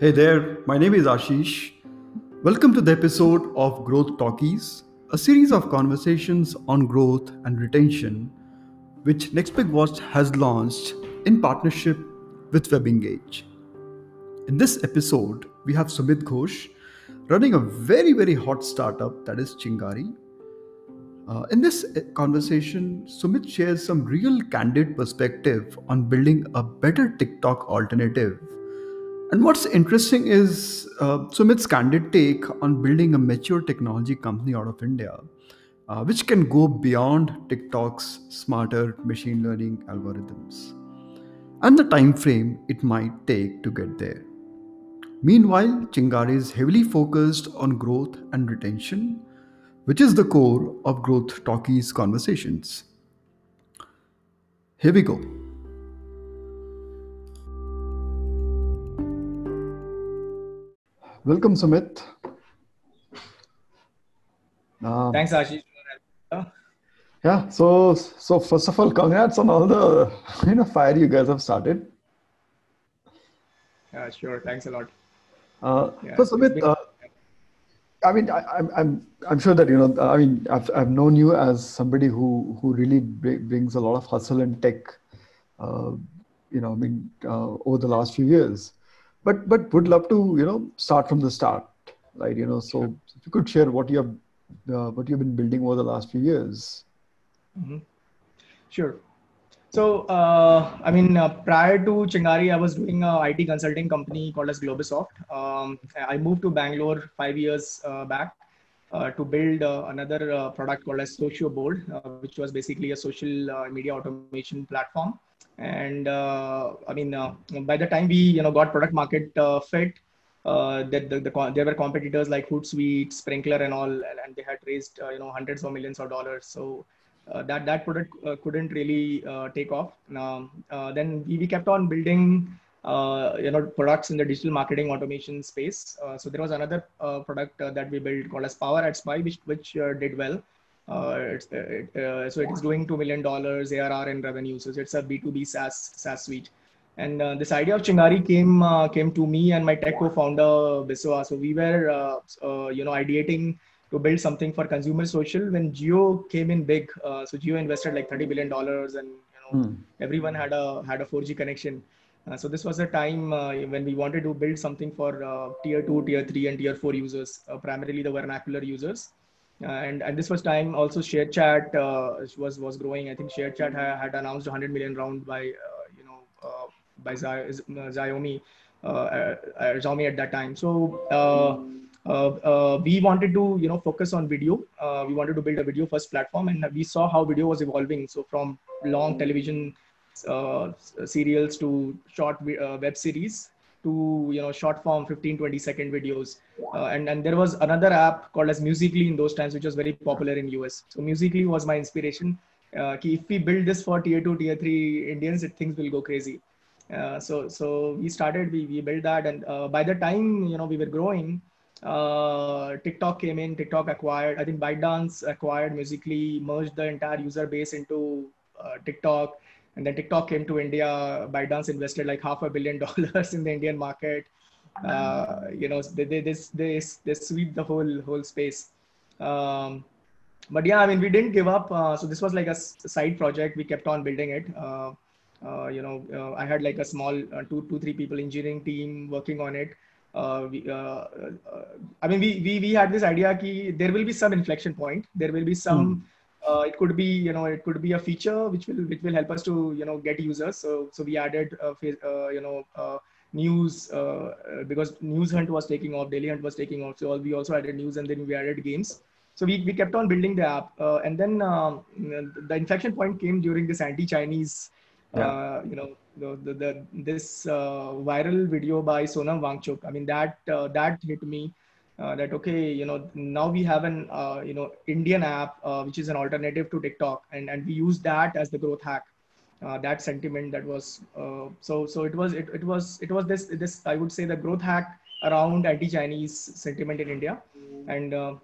Hey there, my name is Ashish. Welcome to the episode of Growth Talkies, a series of conversations on growth and retention, which Next Big What has launched in partnership with WebEngage. In this episode, we have Sumit Ghosh running a very, very hot startup that is Chingari. Uh, in this uh, conversation, Sumit shares some real candid perspective on building a better TikTok alternative and what's interesting is uh, Sumit's candid take on building a mature technology company out of India, uh, which can go beyond TikTok's smarter machine learning algorithms and the time frame it might take to get there. Meanwhile, Chingari is heavily focused on growth and retention, which is the core of Growth Talkies conversations. Here we go. Welcome, Sumit. Um, Thanks, Ashish. Yeah. So, so first of all, congrats on all the you know fire you guys have started. Yeah, sure. Thanks a lot. Uh, yeah, so, Sumit, uh, I mean, I, am I'm I'm sure that you know. I mean, I've I've known you as somebody who who really brings a lot of hustle and tech. Uh, you know, I mean, uh, over the last few years but but would love to you know start from the start right? You know so if you could share what you have uh, what you've been building over the last few years. Mm-hmm. sure. So uh, i mean uh, prior to chingari i was doing a it consulting company called as Globussoft. Um, i moved to bangalore five years uh, back uh, to build uh, another product called as Socioboard which was basically a social media automation platform and uh, I mean, uh, by the time we you know got product market uh, fit, that the, the, there were competitors like Hootsuite, Sprinklr and all, and they had raised you know hundreds of millions of dollars. So uh, that that product uh, couldn't really uh, take off. Um, then we, we kept on building you know products in the digital marketing automation space. so there was another product that we built called as PowerAdSpy, which which did well. Uh, it's, uh, it, uh, so it is doing two million dollars ARR in revenue. So it's a B2B SaaS SaaS suite. And uh, this idea of Chingari came uh, came to me and my tech co-founder Biswa. So we were uh, you know ideating to build something for consumer social when Jio came in big. so Jio invested like 30 billion dollars, and you know mm. everyone had a had a 4G connection. so this was a time when we wanted to build something for tier two, tier three, and tier four users, primarily the vernacular users. Uh, and at this first time also ShareChat uh, was was growing. I think ShareChat ha- had announced 100 million round by uh, you know by Xiaomi Xiaomi at that time. So we wanted to you know focus on video. we wanted to build a video first platform, and we saw how video was evolving. So from long television uh, serials to short uh, web series to you know short form 15 20 second videos. Uh, and and there was another app called as Musical.ly in those times which was very popular in us so Musical.ly was my inspiration. Uh, if we build this for tier 2 tier 3 indians it, things will go crazy. Uh, so so we started we, we built that. And uh, by the time you know we were growing uh, tiktok came in tiktok acquired i think ByteDance acquired Musical.ly merged the entire user base into uh, tiktok and then TikTok came to India. ByteDance invested like half a billion dollars in the Indian market. Uh, you know, they, they, this, they, they sweep the whole whole space. Um, but yeah, I mean, we didn't give up. Uh, so this was like a side project. We kept on building it. Uh, uh you know, uh, I had like a small uh, two, two, three people engineering team working on it. We, I mean, we, we we had this idea that there will be some inflection point. There will be some. Uh, it could be you know it could be a feature which will which will help us to you know get users. So so we added uh, uh, you know uh, news uh, uh, because Newshunt was taking off Dailyhunt was taking off. So we also added news and then we added games. So we, we kept on building the app and then um, the inflection point came during this anti-chinese yeah. you know the, the, the this viral video by sonam wangchuk. I mean that that hit me uh, that okay you know now we have an uh, you know indian app uh, which is an alternative to tiktok and and we use that as the growth hack uh, that sentiment that was uh, so so it was it, it was it was this this i would say the growth hack around anti-chinese sentiment in india and uh,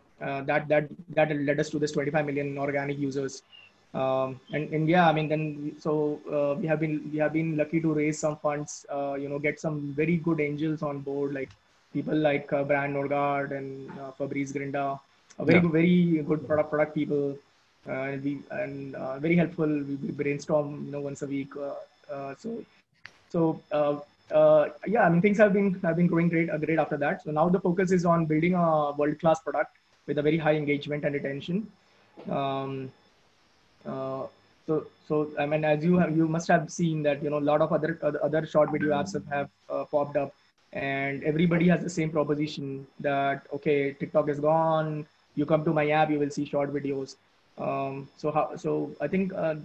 that that that led us to this 25 million organic users Um, and, and yeah, I mean, then so we have been we have been lucky to raise some funds. You know, get some very good angels on board, like people like uh, Brand Nørgaard and uh, Fabrice Grinda, very yeah. very good product product people, uh, and we and uh, very helpful. We, we, brainstorm, you know, once a week. so so yeah, I mean, things have been have been growing great great after that. So now the focus is on building a world class product with a very high engagement and retention. Um, uh, so, so I mean, as you have, you must have seen that you know a lot of other other short video apps have, have uh, popped up, and everybody has the same proposition that okay, TikTok is gone. You come to my app, you will see short videos. Um, so how? So I think uh,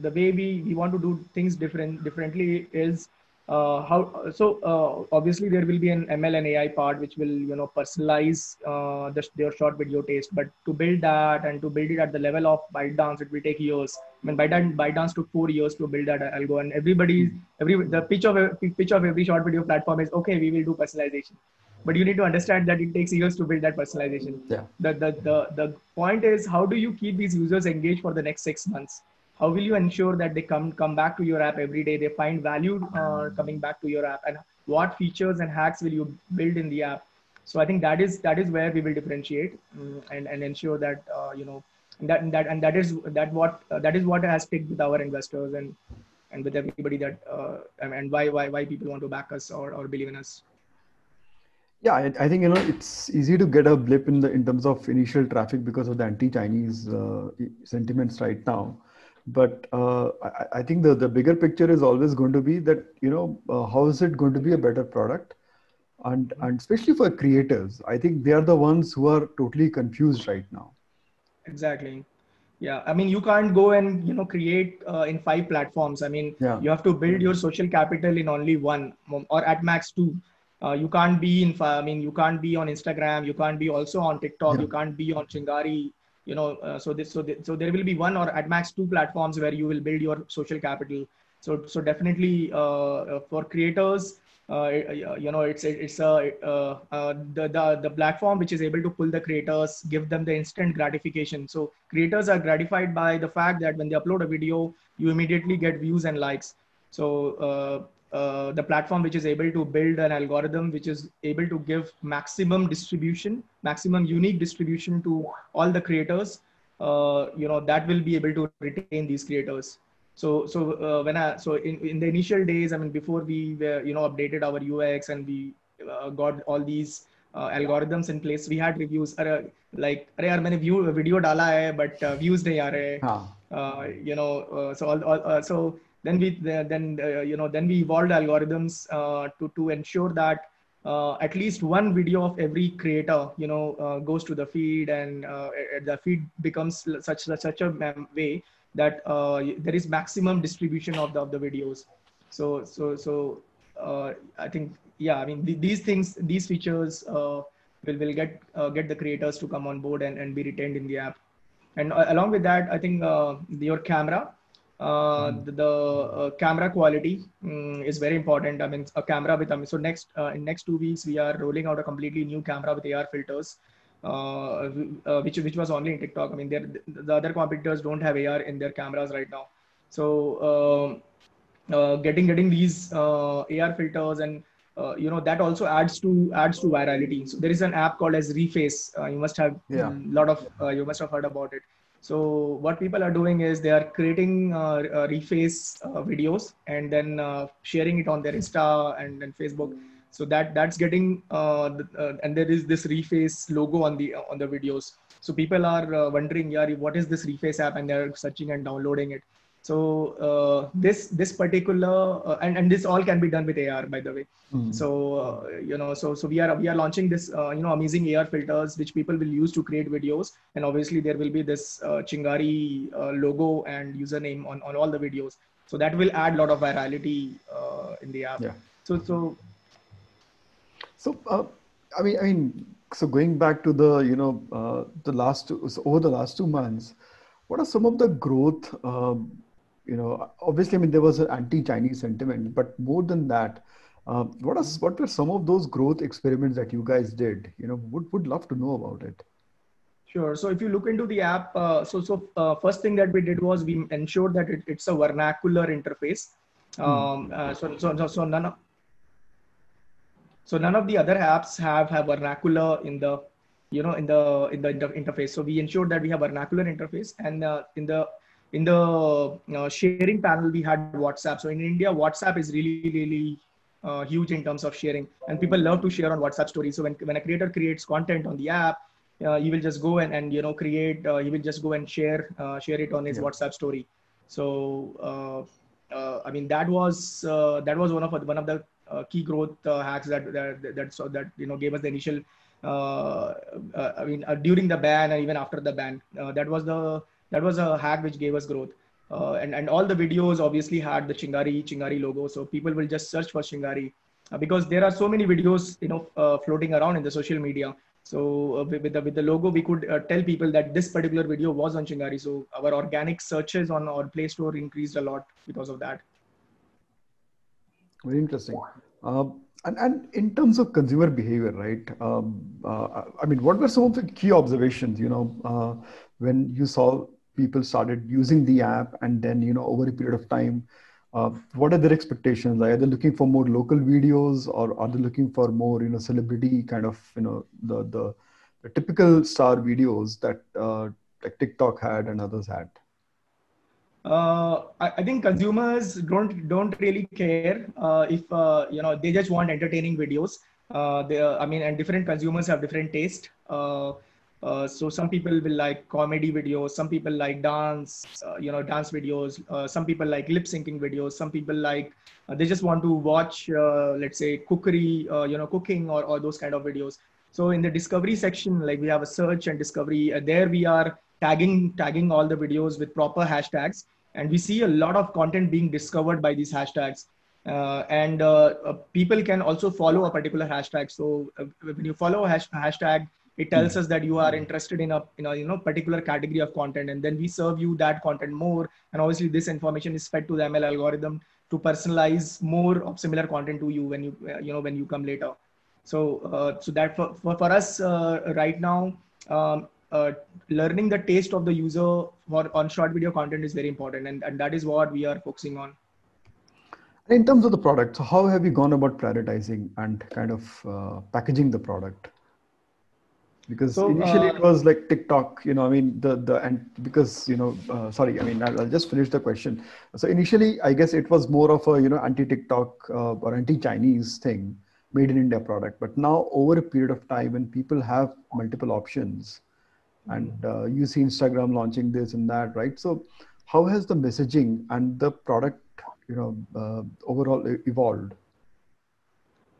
the way we we want to do things different differently is uh, how so uh, obviously there will be an ml and ai part which will you know personalize uh, the, their short video taste. But to build that and to build it at the level of ByteDance it will take years. I mean ByteDance, ByteDance took four years to build that algo and everybody every the pitch of pitch of every short video platform is okay we will do personalization. But you need to understand that it takes years to build that personalization. Yeah. The the the, the point is how do you keep these users engaged for the next six months how will you ensure that they come come back to your app every day? They find value uh, coming back to your app. And what features and hacks will you build in the app? So i think that is that is where we will differentiate um, and and ensure that uh, you know that that and that is that what uh, that is what has picked with our investors and and with everybody that uh, and why why why people want to back us or, or believe in us. Yeah I, I, think you know it's easy to get a blip in the in terms of initial traffic because of the anti-chinese uh, sentiments right now but uh, I, I, think the, the bigger picture is always going to be that you know uh, how is it going to be a better product? And and especially for creators i think they are the ones who are totally confused right now. Exactly. Yeah i mean you can't go and you know create uh, in five platforms. I mean yeah. you have to build your social capital in only one or at max two. Uh, you can't be in i mean you can't be on instagram you can't be also on tiktok yeah. you can't be on chingari you know uh, so this so this, so there will be one or at max two platforms where you will build your social capital. So so definitely uh, uh for creators uh, you know it's it's a uh, the, the the platform which is able to pull the creators give them the instant gratification. So creators are gratified by the fact that when they upload a video you immediately get views and likes. So uh, the platform which is able to build an algorithm which is able to give maximum distribution maximum unique distribution to all the creators uh, you know that will be able to retain these creators so so uh, when i so in, in the initial days i mean before we were you know updated our ux and we uh, got all these uh, algorithms in place we had reviews uh, like अरे यार मैंने view video डाला है but views नहीं आ रहे you know so all, all so then we then uh, you know then we evolved algorithms uh, to to ensure that uh, at least one video of every creator you know uh, goes to the feed and uh, the feed becomes such such a way that uh, there is maximum distribution of the of the videos. So so so i think yeah i mean th- these things these features will will get get the creators to come on board and, and be retained in the app. And along with that i think your camera uh, hmm. the, the uh, camera quality um, is very important. I mean, a camera with, I mean, so next, uh, in next two weeks, we are rolling out a completely new camera with AR filters, uh, uh, which, which was only in TikTok. I mean, the other competitors don't have AR in their cameras right now. So um, getting, getting these AR filters and uh, you know that also adds to adds to virality so there is an app called as reface uh, you must have a yeah. lot of uh, you must have heard about it so what people are doing is they are creating uh, uh, reface uh, videos and then uh, sharing it on their Insta and, and Facebook. So that that's getting uh, the, uh, and there is this reface logo on the on the videos. So people are wondering, yeah, what is this reface app? And they're searching and downloading it so uh, this this particular uh, and and this all can be done with ar by the way. Mm. so uh, you know so so we are we are launching this uh, you know amazing ar filters which people will use to create videos. And obviously there will be this uh, chingari uh, logo and username on on all the videos. So that will add a lot of virality in the app. Yeah. So so so i mean i mean so going back to the you know the last two, so over the last two months what are some of the growth um, you know, obviously, I mean, there was an anti-Chinese sentiment, but more than that, uh, what are what were some of those growth experiments that you guys did? You know, would would love to know about it. Sure. So if you look into the app, uh, so so uh, first thing that we did was we ensured that it, it's a vernacular interface. Um, uh, so, so so none of so none of the other apps have have vernacular in the you know in the in the inter- interface. So we ensured that we have vernacular interface, and uh, in the in the uh, sharing panel we had WhatsApp. So in India, WhatsApp is really really uh, huge in terms of sharing, and people love to share on WhatsApp stories. So when when a creator creates content on the app uh, you will just go and, and you know create uh, he will just go and share uh, share it on his Yeah. whatsapp story so uh, uh, i mean that was uh, that was one of one of the uh, key growth uh, hacks that that that, so that you know gave us the initial uh, uh, i mean uh, during the ban and even after the ban uh, that was the that was a hack which gave us growth. Uh, and and all the videos obviously had the chingari chingari logo. So people will just search for chingari. Uh, because there are so many videos you know uh, floating around in the social media. So uh, with, the with the logo we could uh, tell people that this particular video was on chingari. So our organic searches on our play store increased a lot because of that. Very interesting. Um, and, and in terms of consumer behavior, right? Um, uh, I mean, what were some of the key observations, you know, when you saw people started using the app and then, you know, over a period of time, uh, what are their expectations? Are they looking for more local videos or are they looking for more, you know, celebrity kind of, you know, the, the, the typical star videos that uh, like TikTok had and others had? uh, I, I think consumers don't don't really care uh, if uh, you know they just want entertaining videos. Uh, they, I mean, and different consumers have different taste. Uh, so some people will like comedy videos, some people like dance, uh, you know, dance videos. Uh, some people like lip syncing videos. Some people like uh, they just want to watch, uh, let's say, cookery, you know, cooking or, or those kind of videos. So in the discovery section, like we have a search and discovery. There we are tagging tagging all the videos with proper hashtags, and we see a lot of content being discovered by these hashtags. Uh, and uh, uh, people can also follow a particular hashtag. So when you follow a hash- hashtag, it tells us that you are interested in a in a you know particular category of content, and then we serve you that content more. And obviously, this information is fed to the ML algorithm to personalize more of similar content to you when you uh, you know when you come later. So uh, so that for for, for us uh, right now. Um, uh, learning the taste of the user for on short video content is very important and, and that is what we are focusing on In terms of the product, so how have you gone about prioritizing and kind of uh, packaging the product? Because So, initially uh, it was like TikTok, you know, I mean, the, the, and because, you know, uh, sorry, I mean, I'll, I'll just finish the question. So initially, I guess it was more of a, you know, anti TikTok uh, or anti Chinese thing, made in India product. But now, over a period of time, when people have multiple options, and uh, you see Instagram launching this and that, right? So, how has the messaging and the product, you know, uh, overall evolved?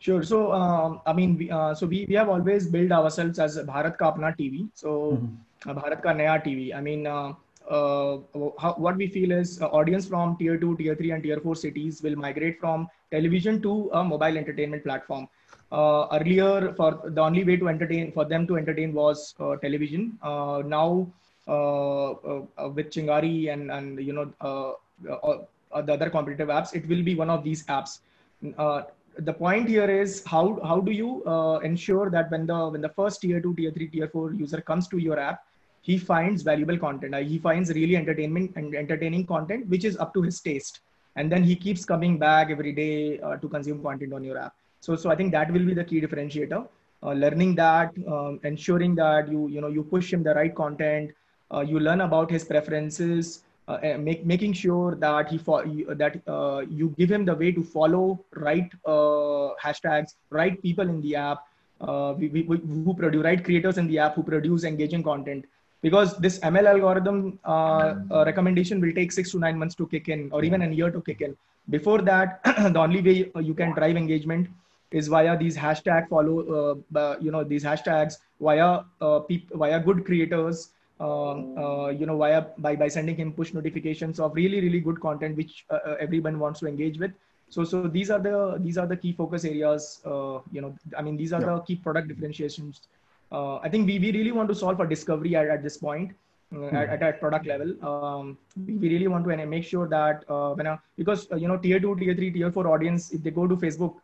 Sure. So, um, I mean, we, uh, so we, we have always built ourselves as Bharat Ka Apna TV. So, uh, Bharat Ka Naya TV. I mean, uh, uh, how, what we feel is uh, audience from tier two, tier three, and tier four cities will migrate from television to a mobile entertainment platform. Uh, earlier, for the only way to entertain for them to entertain was uh, television. Uh, now, uh, uh, uh, with Chingari and and you know uh, uh, uh, the other competitive apps, it will be one of these apps. Uh, the point here is how how do you uh, ensure that when the when the first tier two, tier three, tier four user comes to your app, he finds valuable content. Uh, he finds really entertainment and entertaining content which is up to his taste, and then he keeps coming back every day uh, to consume content on your app. So so I think that will be the key differentiator. Uh, learning that, um, ensuring that you you know you push him the right content, uh, you learn about his preferences, uh, make, making sure that he fo- you- that uh, you give him the way to follow right uh, hashtags, right people in the app, uh, we, we, who produce right creators in the app who produce engaging content. Because this ML algorithm uh, uh, recommendation will take six to nine months to kick in, or even a year to kick in. Before that, the only way you can drive engagement is via these hashtag follow, uh, you know, these hashtags via uh, via good creators uh, you know, via by by sending him push notifications of really really good content which uh, uh, everyone wants to engage with. So so these are the these are the key focus areas. Uh, you know, I mean these are Yeah. the key product differentiations. Uh, I think we, we really want to solve for discovery at, at this point. Uh, at, at product level, um, we, really want to and make sure that uh, when a, because uh, you know tier two, tier three, tier four audience, if they go to Facebook,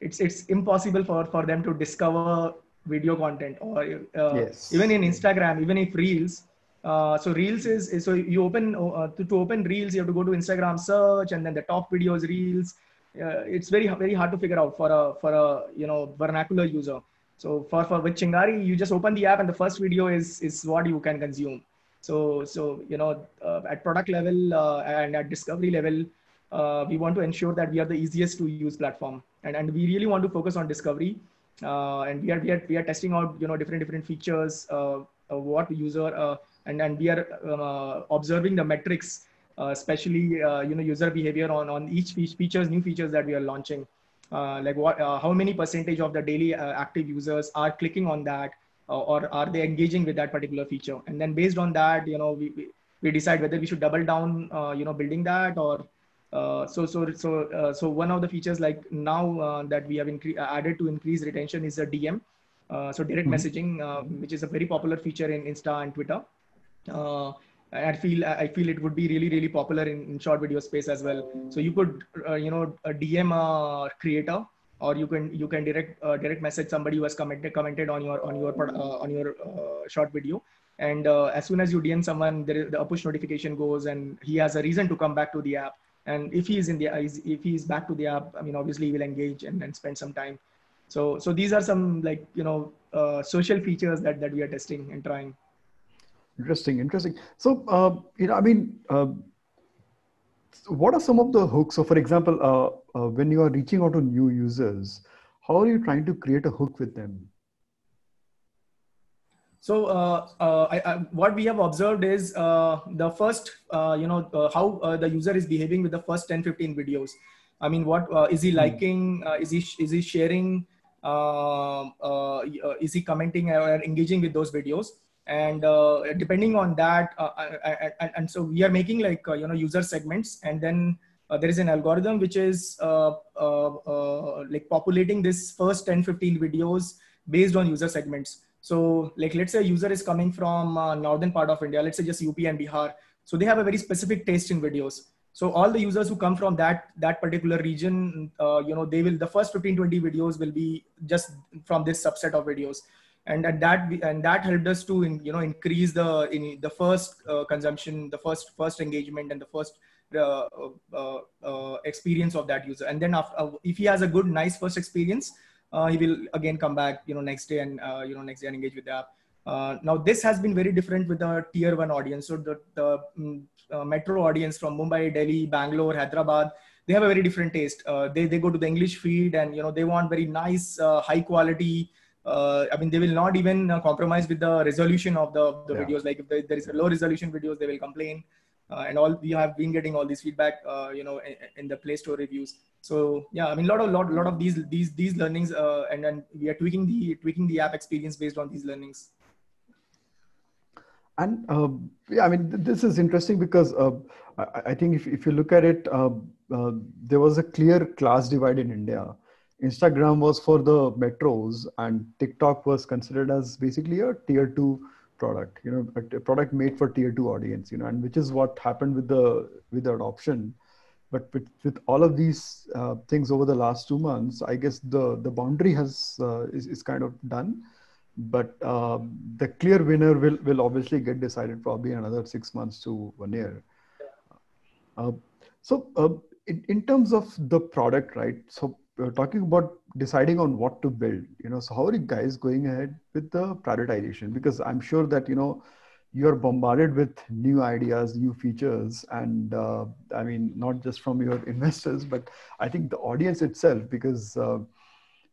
it's it's impossible for for them to discover video content or uh, yes. even in instagram even if reels uh, so reels is, is, so you open uh, to, to open reels you have to go to instagram search and then the top videos reels. Uh, it's very very hard to figure out for a for a you know vernacular user. So for for with chingari you just open the app and the first video is is what you can consume. So so you know uh, at product level uh, and at discovery level we want to ensure that we are the easiest to use platform. And and we really want to focus on discovery. uh, Uh, and we are, we are we are testing out you know different different features uh, uh, what user uh, and and we are um, uh, observing the metrics especially you know user behavior on on each features new features that we are launching. Like what how many percentage of the daily active users are clicking on that or are they engaging with that particular feature? And then based on that you know we, we, we decide whether we should double down uh, you know building that or uh, so so so uh, so one of the features like now uh, that we have incre- added to increase retention is a DM, so direct mm-hmm. messaging, which is a very popular feature in Insta and Twitter. I feel I feel it would be really really popular in, in short video space as well. So you could you know DM a creator or you can you can direct uh, direct message somebody who has commented commented on your on your uh, on your uh, short video and as soon as you dm someone there is, the push notification goes and he has a reason to come back to the app and if he's in the if he's back to the app i mean obviously he will engage and, and spend some time. So so these are some like you know uh, social features that that we are testing and trying. Interesting interesting. So uh, you know i mean uh, what are some of the hooks? So for example uh, uh, when you are reaching out to new users how are you trying to create a hook with them so uh, uh, I, I, what we have observed is uh, the first, uh, you know, uh, how uh, the user is behaving with the first 10, 15 videos. I mean, what is he hmm. liking? is he is he sharing? is he commenting or engaging with those videos? And depending on that, I, I, and so we are making like you know user segments, and then there is an algorithm which is like populating this first 10, 15 videos based on user segments. So like, let's say a user is coming from uh, northern part of India, let's say just UP and Bihar. So they have a very specific taste in videos. So all the users who come from that, that particular region, uh, you know, they will, the first 15, 20 videos will be just from this subset of videos. And, and that, and that helped us to, in, you know, increase the, in the first uh, consumption, the first, first engagement and the first uh, uh, uh, experience of that user. And then after, if he has a good, nice first experience, he will again come back, you know, next day and, uh, you know, next day and engage with the app. Uh, now, this has been very different with the tier one audience. So the, the um, metro audience from Mumbai, Delhi, Bangalore, Hyderabad, they have a very different taste. they, they go to the English feed and, you know, they want very nice, high quality, uh, I mean, they will not even uh, compromise with the resolution of the, the yeah. videos. Like if there, there is a low resolution videos, they will complain. Uh, and all we have been getting all this feedback, you know, in, in, the Play Store reviews. So yeah i mean a lot of lot, lot of these these these learnings uh, and then we are tweaking the tweaking the app experience based on these learnings. And uh, yeah i mean this is interesting because uh, I, I, think if, if you look at it uh, uh, there was a clear class divide in india. Instagram was for the metros and tiktok was considered as basically a tier 2 product you know a, product made for tier 2 audience you know and which is what happened with the with the adoption but with, with all of these uh, things over the last two months, I guess the, the boundary has uh, is, is kind of done. But um, the clear winner will, will obviously get decided probably another six months to one year. Uh, so uh, in, in terms of the product, right? So we're talking about deciding on what to build, you know, so how are you guys going ahead with the prioritization? Because I'm sure that, you know, you're bombarded with new ideas, new features, and uh, I mean, not just from your investors, but I think the audience itself, because uh,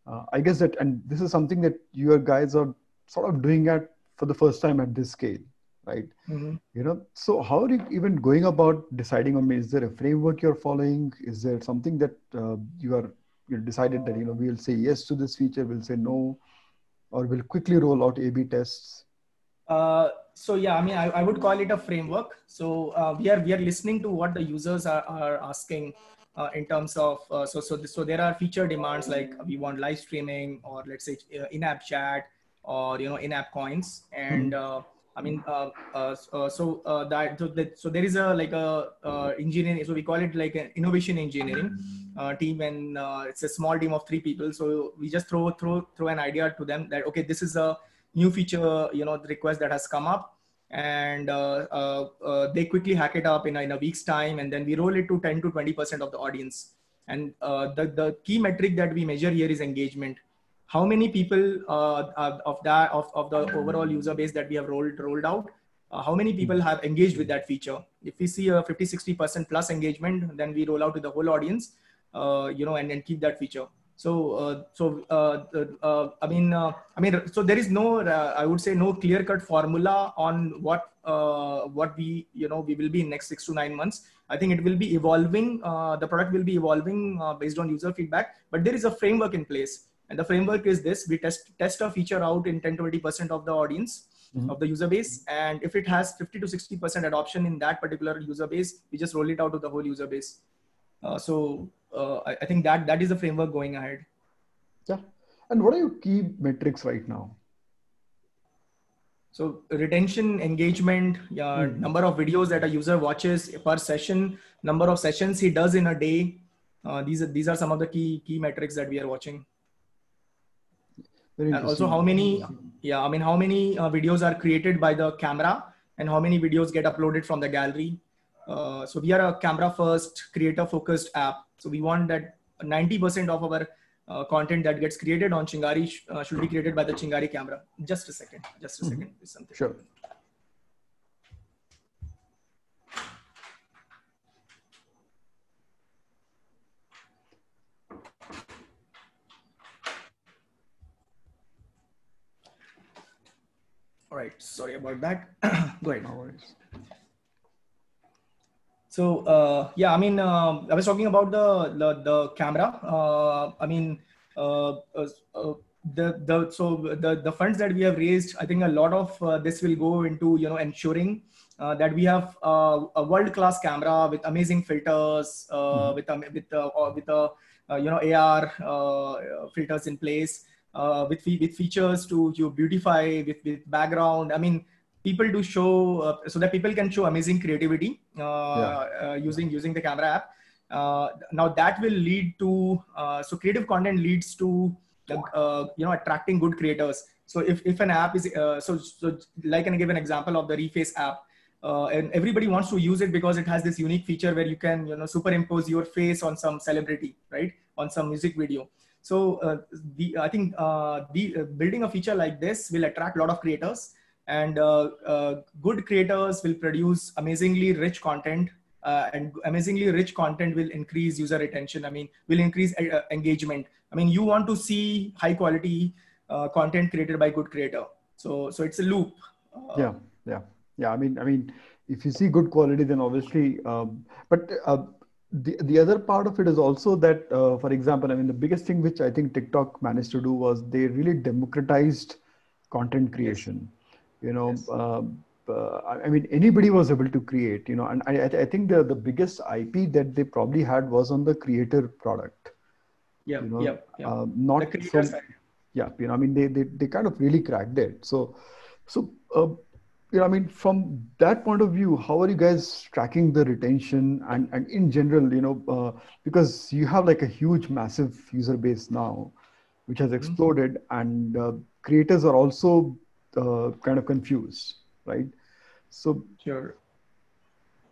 uh, I guess that, and this is something that you guys are sort of doing at for the first time at this scale, right? Mm-hmm. You know, so how are you even going about deciding on? Is there a framework you're following? Is there something that uh, you are decided that you know we'll say yes to this feature, we'll say no, or we'll quickly roll out A/B tests? Uh, so yeah, I mean, I, I would call it a framework. So uh, we are we are listening to what the users are, are asking uh, in terms of uh, so so so there are feature demands like we want live streaming or let's say uh, in-app chat or you know in-app coins and mm-hmm. I mean, uh, uh, uh so uh, that so, that so there is a like a uh, engineering. So we call it like an innovation engineering uh, team, and it's a small team of three people. So we just throw throw throw an idea to them that okay, this is a new feature, you know, request that has come up, and they quickly hack it up in a, in a week's time, and then we roll it to 10 to 20 percent of the audience. And the the key metric that we measure here is engagement how many people uh, of that of, of the overall user base that we have rolled rolled out uh, how many people have engaged with that feature if we see a 50 60 percent plus engagement then we roll out to the whole audience uh, you know and then keep that feature so uh, so uh, uh, i mean i mean so there is no i would say no clear cut formula on what what we you know we will be in next 6 to 9 months i think it will be evolving the product will be evolving based on user feedback but there is a framework in place and the framework is this, we test, test a feature out in 10 to 20% of the audience mm-hmm. of the user base. And if it has 50 to 60% adoption in that particular user base, we just roll it out to the whole user base. Uh, so uh, I, I, think that that is the framework going ahead. Yeah. And what are your key metrics right now? So retention, engagement, yeah, mm-hmm. number of videos that a user watches per session, number of sessions he does in a day. Uh, these are these are some of the key key metrics that we are watching and also how many yeah i mean how many uh, videos are created by the camera and how many videos get uploaded from the gallery uh, so we are a camera first creator focused app so we want that 90% of our uh, content that gets created on chingari sh- uh, should be created by the chingari camera just a second just a mm-hmm. second something sure All right, sorry about that. Go ahead. No worries. So uh, yeah, I mean, uh, I was talking about the the, the camera. Uh, I mean, uh, uh, uh, the the so the the funds that we have raised, I think a lot of this will go into you know ensuring that we have a world class camera with amazing filters, mm-hmm. with with with a you know AR filters in place uh, with with features to you beautify with with background. I mean, people do show uh, so that people can show amazing creativity uh, yeah. Uh, using using the camera app. Uh, now that will lead to uh, so creative content leads to you know attracting good creators. So if, if an app is so so like can I give an example of the Reface app. and everybody wants to use it because it has this unique feature where you can you know superimpose your face on some celebrity right on some music video so uh, the, I think uh, the, uh, building a feature like this will attract a lot of creators and uh, uh, good creators will produce amazingly rich content uh, and amazingly rich content will increase user retention. I mean, will increase engagement. I mean, you want to see high quality content created by good creator. So, so it's a loop. yeah, yeah, yeah. I mean, I mean, if you see good quality, then obviously, um, but the, the other part of it is also that, uh, for example, I mean, the biggest thing which I think TikTok managed to do was they really democratized content creation. You know, yes. uh, uh, I mean, anybody was able to create. You know, and I, I think the the biggest IP that they probably had was on the creator product. Yeah, you know, yeah, yeah. Uh, not from, yeah. You know, I mean, they, they they kind of really cracked it. So, so uh, you know, I mean, from that point of view, how are you guys tracking the retention and, and in general, you know, uh, because you have like a huge, massive user base now, which has mm-hmm. exploded, mm-hmm. and uh, creators are also uh, kind of confused, right? So, sure.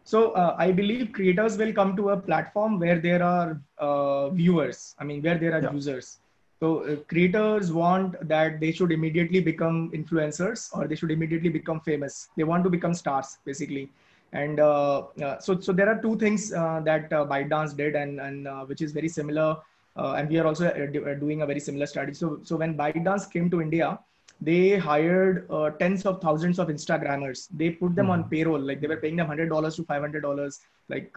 So uh, I believe creators will come to a platform where there are uh, viewers. I mean, where there are yeah. users. So uh, creators want that they should immediately become influencers or they should immediately become famous. They want to become stars basically. And uh, uh, so, so there are two things uh, that uh, ByteDance did and, and uh, which is very similar. and we are also doing a very similar strategy. So, so when ByteDance came to India, they hired tens of thousands of Instagrammers. They put them mm-hmm. on payroll, like they were paying them $100 to $500, like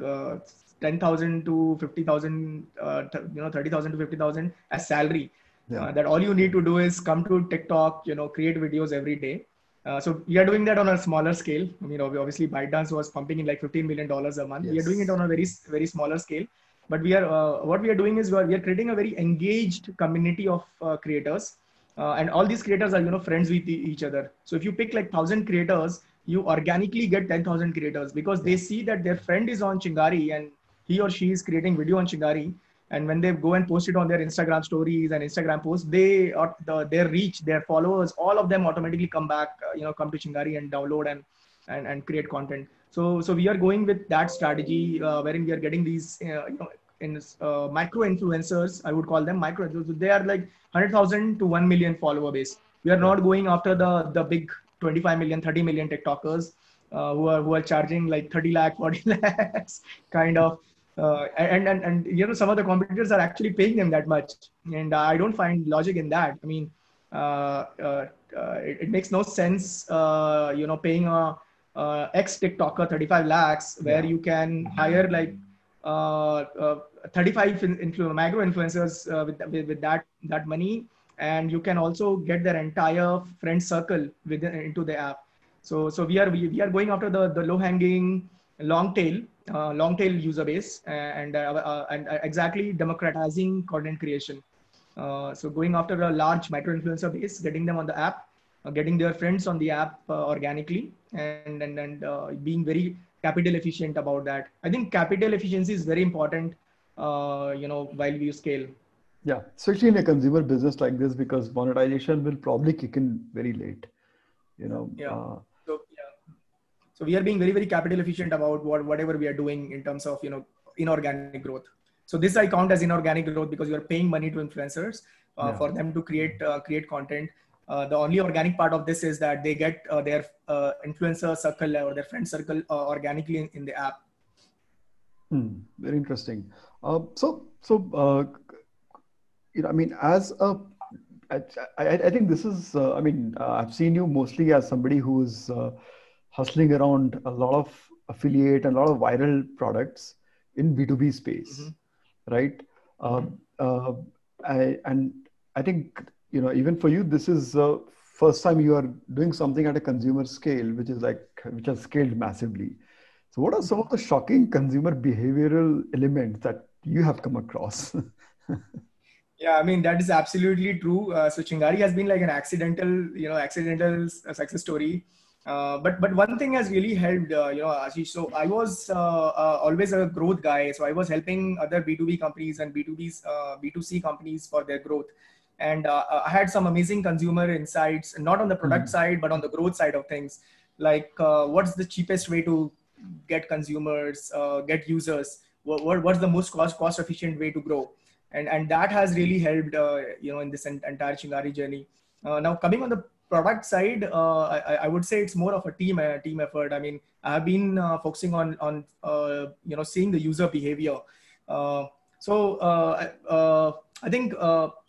10,000 to 50,000, uh, you know, 30,000 to 50,000 as salary. Yeah. Uh, that all you need to do is come to TikTok, you know, create videos every day. Uh, so we are doing that on a smaller scale. I mean, obviously, ByteDance was pumping in like 15 million dollars a month. Yes. We are doing it on a very, very smaller scale. But we are, uh, what we are doing is we are, we are creating a very engaged community of uh, creators uh, and all these creators are you know friends with each other. So if you pick like 1000 creators you organically get 10000 creators because they see that their friend is on chingari and he or she is creating video on chingari. And when they go and post it on their instagram stories and instagram posts they or the, their reach their followers all of them automatically come back uh, you know come to chingari and download and and, and create content. So so we are going with that strategy uh, wherein we are getting these uh, you know in uh, micro influencers i would call them micro they are like 100000 to 1 million follower base. We are not going after the the big 25 million 30 million tiktokers uh, who are who are charging like 30 lakh 40 lakhs kind of uh, and, and and you know some of the competitors are actually paying them that much. And i don't find logic in that. I mean uh, uh, uh it, it, makes no sense uh, you know paying a ex tiktoker 35 lakhs where yeah. you can hire like Uh, uh, 35 influ- micro influencers uh, with, with, with that that money. And you can also get their entire friend circle within into the app. So so we are we, we are going after the the low hanging long tail uh, long tail user base and uh, uh, and exactly democratizing content creation. So going after a large micro influencer base getting them on the app getting their friends on the app organically and and, and being very capital efficient about that. I think capital efficiency is very important you know while we scale. Yeah. Especially in a consumer business like this because monetization will probably kick in very late you know Yeah. So yeah. So we are being very very capital efficient about what whatever we are doing in terms of you know inorganic growth. So this i count as inorganic growth because you are paying money to influencers uh, yeah. for them to create uh, create content uh, the only organic part of this is that they get uh, their uh, influencer circle or their friend circle uh, organically in, in, the app hmm, very interesting so so you know i mean as a I, I, I think this is i mean i've seen you mostly as somebody who's hustling around a lot of affiliate and a lot of viral products in B2B space, mm-hmm. right? Mm-hmm. Uh, uh, I, and I think, you know, even for you, this is the first time you are doing something at a consumer scale, which is like, which has scaled massively. So what are some of the shocking consumer behavioral elements that you have come across? yeah, I mean, that is absolutely true. Uh, so Chingari has been like an accidental, you know, accidental success story uh, but but one thing has really helped, uh, you know, Ashish. So I was uh, uh always a growth guy. So I was helping other B2B companies and B2B's B2C companies for their growth. And I had some amazing consumer insights, not on the product mm-hmm. side, but on the growth side of things. Like, what's the cheapest way to get consumers, get users? What, what, what's the most cost cost efficient way to grow? And and that has really helped, you know, in this entire Chingari journey. now coming on the product side, uh, I, I, would say it's more of a team a team effort. I mean, I've been uh, focusing on on uh, you know seeing the user behavior. Uh, so uh, uh, I think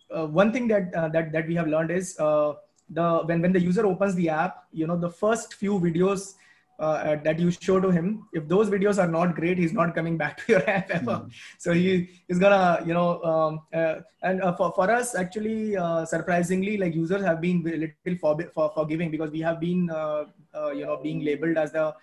one thing that that that we have learned is the when when the user opens the app, you know, the first few videos uh, that you show to him if those videos are not great he's not coming back to your app ever mm-hmm. so he is gonna you know um, uh, and uh, for, for us actually uh, surprisingly like users have been a little for, for, forgiving because we have been uh, uh, you know being labeled as the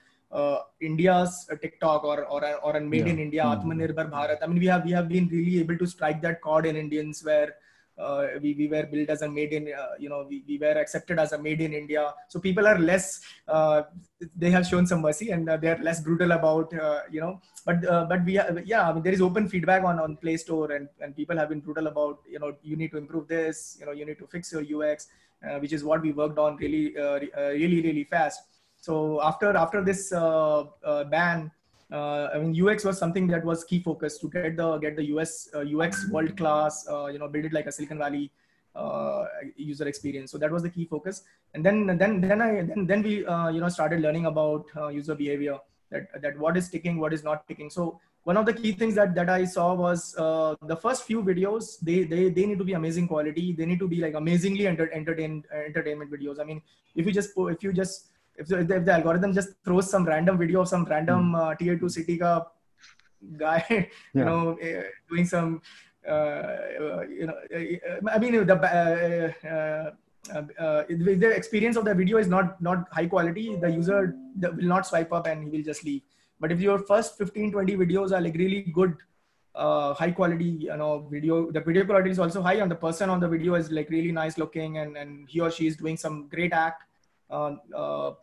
India's TikTok or or or a made yeah. in India mm-hmm. Atmanirbhar Bharat. I mean we have we have been really able to strike that chord in Indians where uh, we, we were built as a made in uh, you know we, we were accepted as a made in india. So people are less uh, they have shown some mercy and uh, they're less brutal about uh, you know but uh, but we have yeah I mean, there is open feedback on on play store and and people have been brutal about you know you need to improve this you know you need to fix your ux which is what we worked on really really really fast. So after after this ban uh, I mean, UX was something that was key focus to get the get the US uh, UX world class. Uh, you know, build it like a Silicon Valley uh, user experience. So that was the key focus. And then then then I then then we uh, you know started learning about uh, user behavior. That that what is ticking, what is not ticking. So one of the key things that that I saw was the first few videos. They they they need to be amazing quality. They need to be like amazingly enter, entertain entertainment videos. I mean, if you just if you just if the, if the algorithm just throws some random video of some random mm. uh, tier 2 city ka guy yeah. you know uh, doing some uh, you know i mean the uh, uh, the experience of the video is not not high quality the user will not swipe up and he will just leave but if your first 15 20 videos are like really good uh, high quality you know video the video quality is also high and the person on the video is like really nice looking and and he or she is doing some great act uh, uh,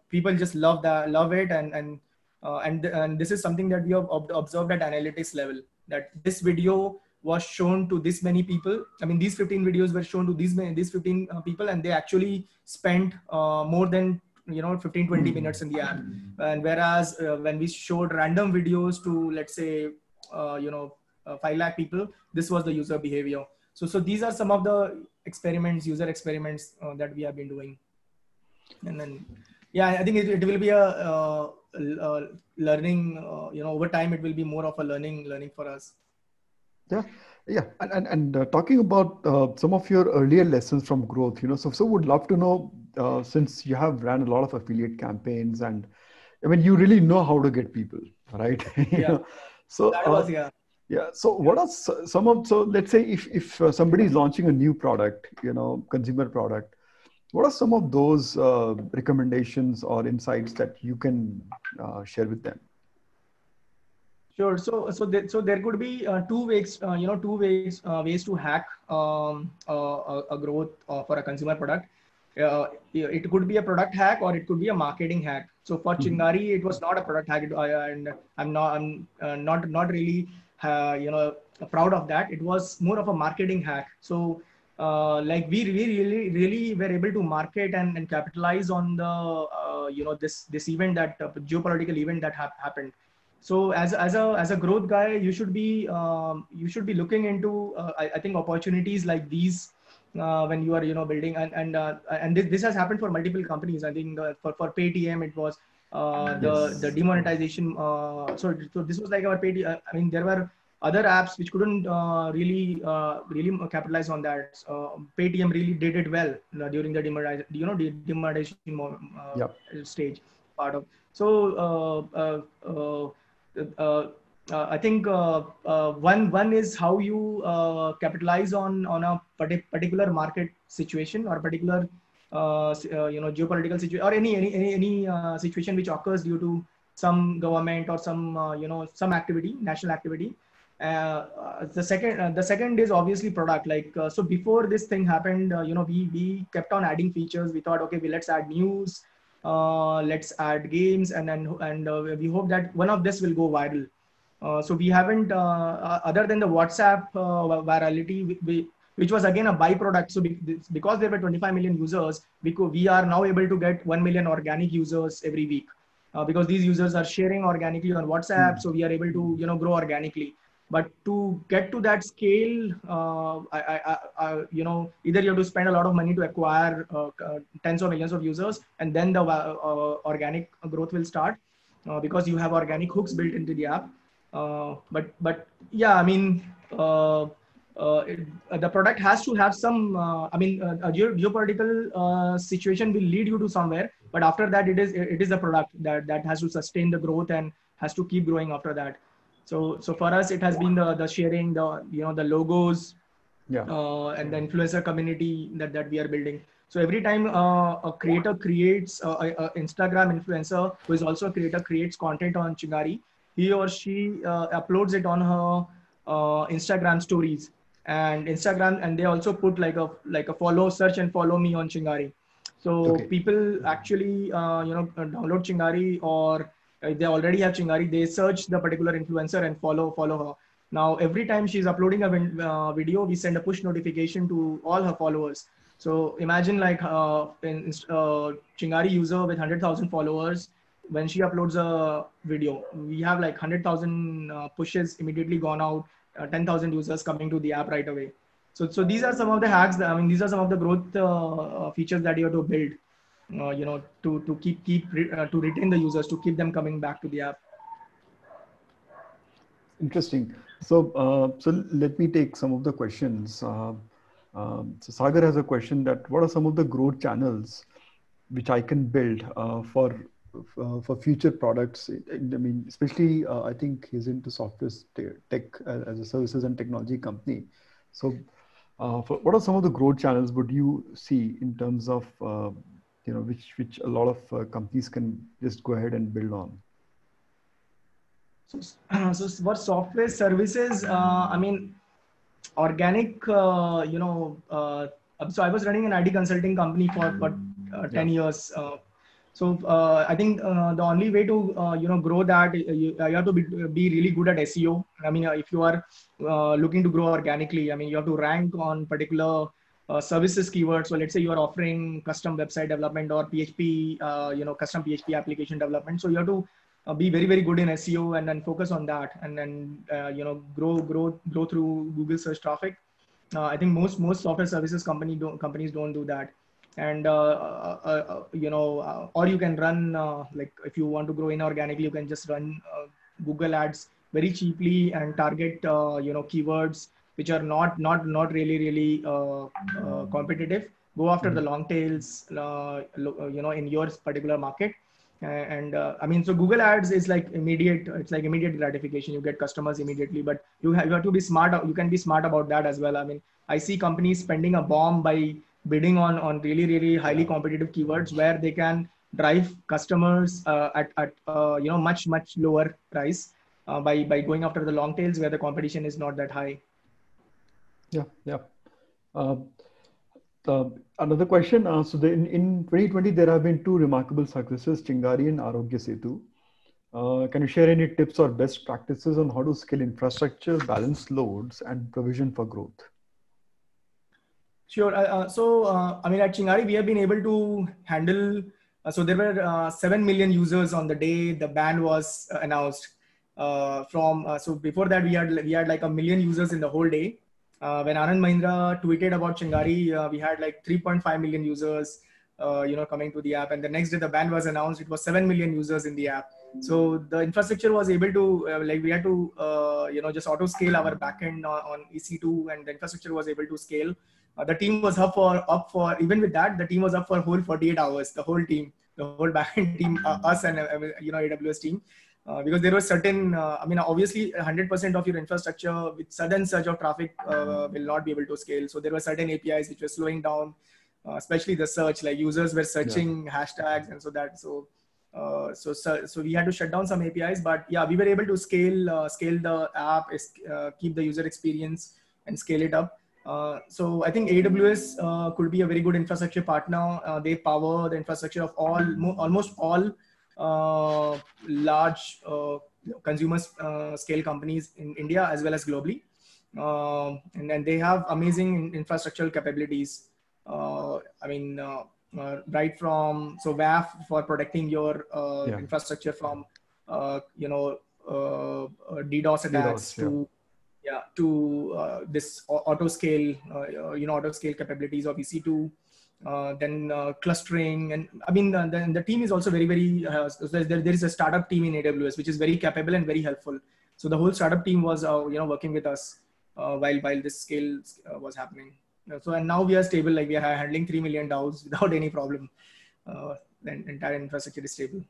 people just love that love it and and uh, and and this is something that we have observed at analytics level that this video was shown to this many people. I mean these 15 videos were shown to these many these 15 uh, people and they actually spent uh, more than you know 15 20 minutes in the app. And whereas when we showed random videos to let's say you know uh, 5 lakh people this was the user behavior. So so these are some of the experiments user experiments uh, that we have been doing and then yeah i think it, it will be a, uh, a learning uh, you know over time it will be more of a learning learning for us. Yeah. Yeah. And and, and uh, talking about uh, some of your earlier lessons from growth you know so so would love to know since you have ran a lot of affiliate campaigns and i mean you really know how to get people right? Yeah. so that was yeah. yeah. So what are some of so let's say if if uh, somebody is launching a new product, you know, consumer product, what are some of those uh, recommendations or insights that you can uh, share with them? Sure. So so there, so there could be uh, two ways, uh, you know, two ways uh, ways to hack um, a, a growth for a consumer product. it could be a product hack or it could be a marketing hack. So for mm-hmm. Chingari, it was not a product hack, and I'm not I'm not not really uh, you know proud of that it was more of a marketing hack so uh, like we, we really really were able to market and, and capitalize on the uh, you know this this event that uh, geopolitical event that ha- happened so as, as a as a growth guy you should be um, you should be looking into uh, I, I, think opportunities like these uh, when you are you know building and and and this, this has happened for multiple companies i think for for paytm it was uh, the yes. the demonetization. Uh, so so this was like our. Uh, I mean, there were other apps which couldn't uh, really uh, really capitalize on that. Paytm really did it well uh, during the demonetization, you know, demonetization uh, yep. stage part of. So uh, I think one one is how you capitalize on on a particular market situation or particular uh, uh, you know geopolitical situation or any any any, any uh, situation which occurs due to some government or some you know some activity national activity uh, the second uh, the second is obviously product like uh, so before this thing happened you know we we kept on adding features we thought okay we let's add news let's add games and then and we hope that one of this will go viral so we haven't other than the whatsapp virality we, which was again a byproduct. So because there were 25 million users, we, could, we are now able to get 1 million organic users every week. Uh, because these users are sharing organically on WhatsApp, mm. so we are able to you know grow organically. But to get to that scale, uh, I, I, I, you know, either you have to spend a lot of money to acquire uh, uh tens of millions of users, and then the uh, organic growth will start uh, because you have organic hooks built into the app. but but yeah, I mean, uh, it, uh, the product has to have some uh, i mean a geopolitical situation will lead you to somewhere but after that it is it is a product that that has to sustain the growth and has to keep growing after that so so for us it has been the the sharing the you know the logos yeah uh, and the influencer community that that we are building so every time uh, a creator creates uh, a, a, instagram influencer who is also a creator creates content on chingari he or she uploads it on her instagram stories and Instagram, and they also put like a like a follow, search and follow me on Chingari. So okay. people actually uh, you know download Chingari or they already have Chingari, they search the particular influencer and follow follow her. Now every time she's uploading a uh, video, we send a push notification to all her followers. So imagine like uh, in, uh, Chingari user with 100,000 followers, when she uploads a video, we have like 100,000 uh, pushes immediately gone out uh, 10,000 users coming to the app right away. So, so these are some of the hacks. That, I mean, these are some of the growth uh, uh features that you have to build. Uh, you know, to to keep keep uh, to retain the users, to keep them coming back to the app. Interesting. So, uh, so let me take some of the questions. Um, so Sagar has a question that what are some of the growth channels which I can build for uh, for future products. I mean, especially uh, I think he's into software tech as a services and technology company. So, uh, for, what are some of the growth channels would you see in terms of uh, you know which which a lot of uh, companies can just go ahead and build on? So, so for software services, uh, I mean, organic, uh, you know, uh, so I was running an IT consulting company for for uh, 10 yeah. years. Uh, so uh, I think the only way to you know grow that you, you, have to be, be really good at SEO. I mean, if you are looking to grow organically, I mean, you have to rank on particular uh, services keywords. So let's say you are offering custom website development or PHP, uh, you know, custom PHP application development. So you have to uh, be very, very good in SEO and then focus on that and then, uh, you know, grow, grow, grow through Google search traffic. Uh, I think most, most software services company don't, companies don't do that. And, uh, you know, or you can run, like if you want to grow inorganically, you can just run Google ads very cheaply and target, you know, keywords which are not not not really really uh, uh, competitive go after the mm-hmm. long tails uh, you know in your particular market. And uh, i mean so google ads is like immediate it's like immediate gratification. You get customers immediately but you have, you have to be smart you can be smart about that as well. I mean i see companies spending a bomb by bidding on on really really highly competitive keywords where they can drive customers uh, at, at uh, you know much much lower price by by going after the long tails where the competition is not that high yeah, yeah. Uh, another question. Uh, so the, in, in 2020, there have been two remarkable successes, Chingari and Aarogya Setu. Uh, can you share any tips or best practices on how to scale infrastructure, balance loads, and provision for growth? Sure. Uh, uh so, uh, I mean, at Chingari, we have been able to handle. Uh, so there were seven million users on the day the ban was announced. from so before that, we had we had like a million users in the whole day uh, when Anand Mahindra tweeted about Chingari, uh, we had like 3.5 million users, uh, you know, coming to the app. And the next day the ban was announced, it was 7 million users in the app. So the infrastructure was able to, uh, like we had to, uh, you know, just auto scale our backend on, on EC2 and the infrastructure was able to scale. Uh, the team was up for, up for, even with that, the team was up for whole 48 hours, the whole team, the whole backend team, us and, you know, AWS team. Uh, because there was certain, uh, I mean, obviously 100% of your infrastructure with sudden surge of traffic uh, will not be able to scale. So there were certain APIs which were slowing down, uh, especially the search, like users were searching yeah. hashtags and so that, so, uh, so, so, so we had to shut down some APIs, but yeah, we were able to scale, scale the app, keep the user experience and scale it up. so I think AWS could be a very good infrastructure partner. they power the infrastructure of all, almost all uh, Uh, large uh, consumer uh, scale companies in India as well as globally. Uh, and then they have amazing infrastructural capabilities. Uh, I mean, right from so WAF for protecting your yeah. infrastructure from you know DDoS attacks DDoS, to yeah to uh, this auto scale uh, you know auto scale capabilities of ec2 uh, then uh, clustering and i mean the, the, the, team is also very very uh, there, there is a startup team in aws which is very capable and very helpful. So the whole startup team was uh, you know working with us uh, while while this scale uh, was happening. So and now we are stable like we are handling 3 million DAUs without any problem. The entire infrastructure is stable.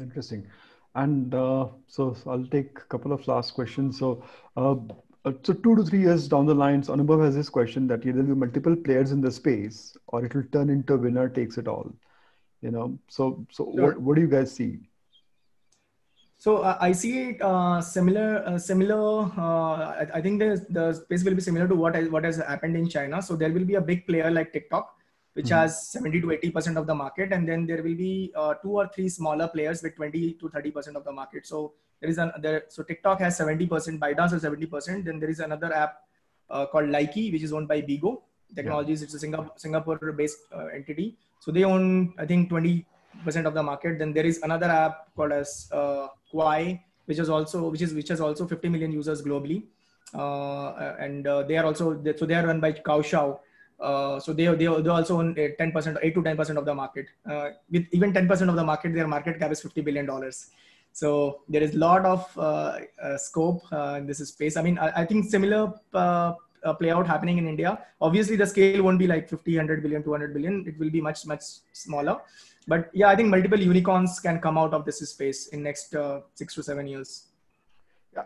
Interesting. And so, so, i'll take a couple of last questions. So uh, so two to three years down the line, so Anubhav has this question that there will be multiple players in the space, or it will turn into a winner takes it all. You know, so so sure. what what do you guys see? So uh, I see it uh, similar. Uh, similar. Uh, I, I, think the the space will be similar to what has, what has happened in China. So there will be a big player like TikTok, which mm-hmm. has 70 to 80 percent of the market, and then there will be uh, two or three smaller players with 20 to 30 percent of the market. So there is an there, so TikTok has 70%, ByteDance has 70%. Then there is another app uh, called Likee, which is owned by Bigo Technologies. Yeah. It's a Singapore Singapore-based uh, entity. So they own I think 20% of the market. Then there is another app called as uh, Kwai, which is also which is which has also 50 million users globally. Uh, and uh, they are also so they are run by Kuaishou. Uh, so they, they, they also own 10% 8 to 10% of the market uh, with even 10% of the market their market cap is 50 billion dollars so there is a lot of uh, uh, scope uh, in this space. I mean, I, I think similar play out happening in India. Obviously, the scale won't be like 50, 100 billion, 200 billion. It will be much, much smaller. But yeah, I think multiple unicorns can come out of this space in next six to seven years.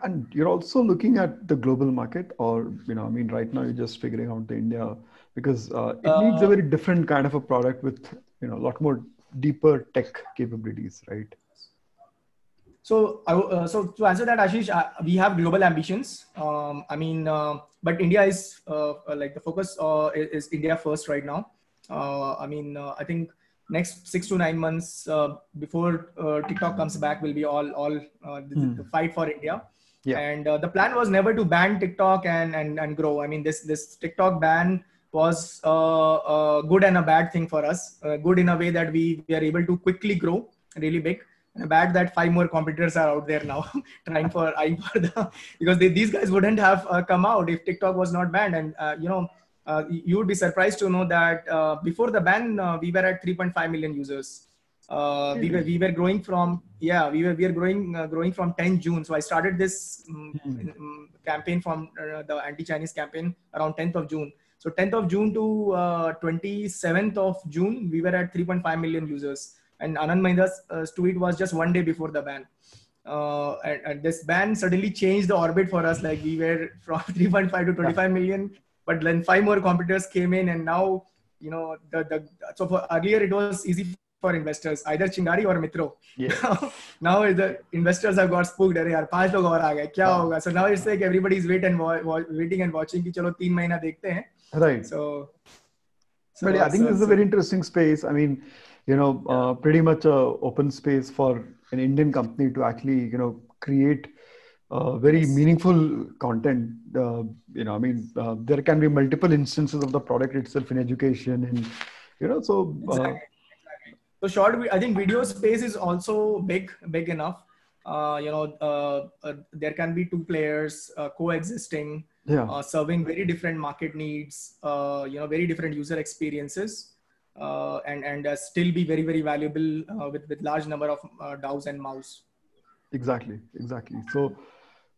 And you're also looking at the global market, or you know, I mean, right now you're just figuring out the India because uh, it uh, needs a very different kind of a product with you know a lot more deeper tech capabilities, right? so, uh, so to answer that, Ashish, uh, we have global ambitions. Um, I mean, uh, but India is uh, like the focus uh, is, is, India first right now. I mean, I think next six to nine months before TikTok comes back will be all all the, mm. the, fight for India. Yeah. And the plan was never to ban TikTok and and and grow. I mean, this this TikTok ban was a good and a bad thing for us. good in a way that we, we are able to quickly grow really big bad that five more competitors are out there now trying for eyeing for the because they, these guys wouldn't have uh, come out if TikTok was not banned. And uh, you know, uh, you would be surprised to know that uh, before the ban, uh, we were at 3.5 million users. Mm-hmm. we were we were growing from yeah we were we are growing growing from 10 June. So I started this um, campaign from the anti-Chinese campaign around 10th of June. So 10th of June to 27th of June, we were at 3.5 million users and Anand Mahindra's uh, tweet was just one day before the ban. Uh, and, and, this ban suddenly changed the orbit for us. Like we were from 3.5 to 25 million, but then five more competitors came in, and now you know the the so for earlier it was easy for investors either Chingari or Mitro. Yeah. now the investors have got spooked. अरे यार पांच लोग और आ गए क्या होगा? So now it's like everybody's wait and waiting and watching कि चलो तीन महीना देखते हैं. Right. So. so but yeah, I think so, this is a very interesting space. I mean you know, uh, pretty much a open space for an Indian company to actually, you know, create uh, very yes. meaningful content. Uh, you know, I mean, uh, there can be multiple instances of the product itself in education, and you know, so. Uh, exactly. So short, I think video space is also big, big enough. Uh, you know, there can be two players coexisting, yeah. serving very different market needs. you know, very different user experiences uh, and and uh, still be very very valuable uh, with with large number of uh, DAUs and MAUs. Exactly, exactly. So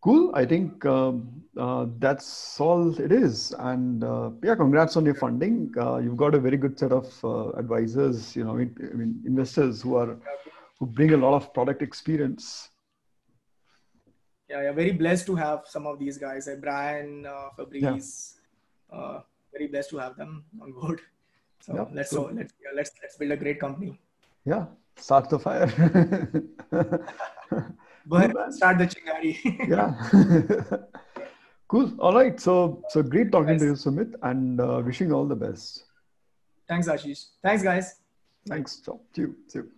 cool. I think um, uh, that's all it is. And uh, yeah, congrats on your funding. you've got a very good set of advisors. You know, I mean, I mean, investors who are who bring a lot of product experience. Yeah, yeah. Very blessed to have some of these guys, like Brian, uh, Fabrice. Yeah. very blessed to have them on board. So yeah, let's so let's yeah, let's let's build a great company. Yeah, start the fire. but start the chingari. yeah. cool. All right. So so great talking nice. to you, Sumit, and uh, wishing all the best. Thanks, Ashish. Thanks, guys. Thanks. Talk to you. See you.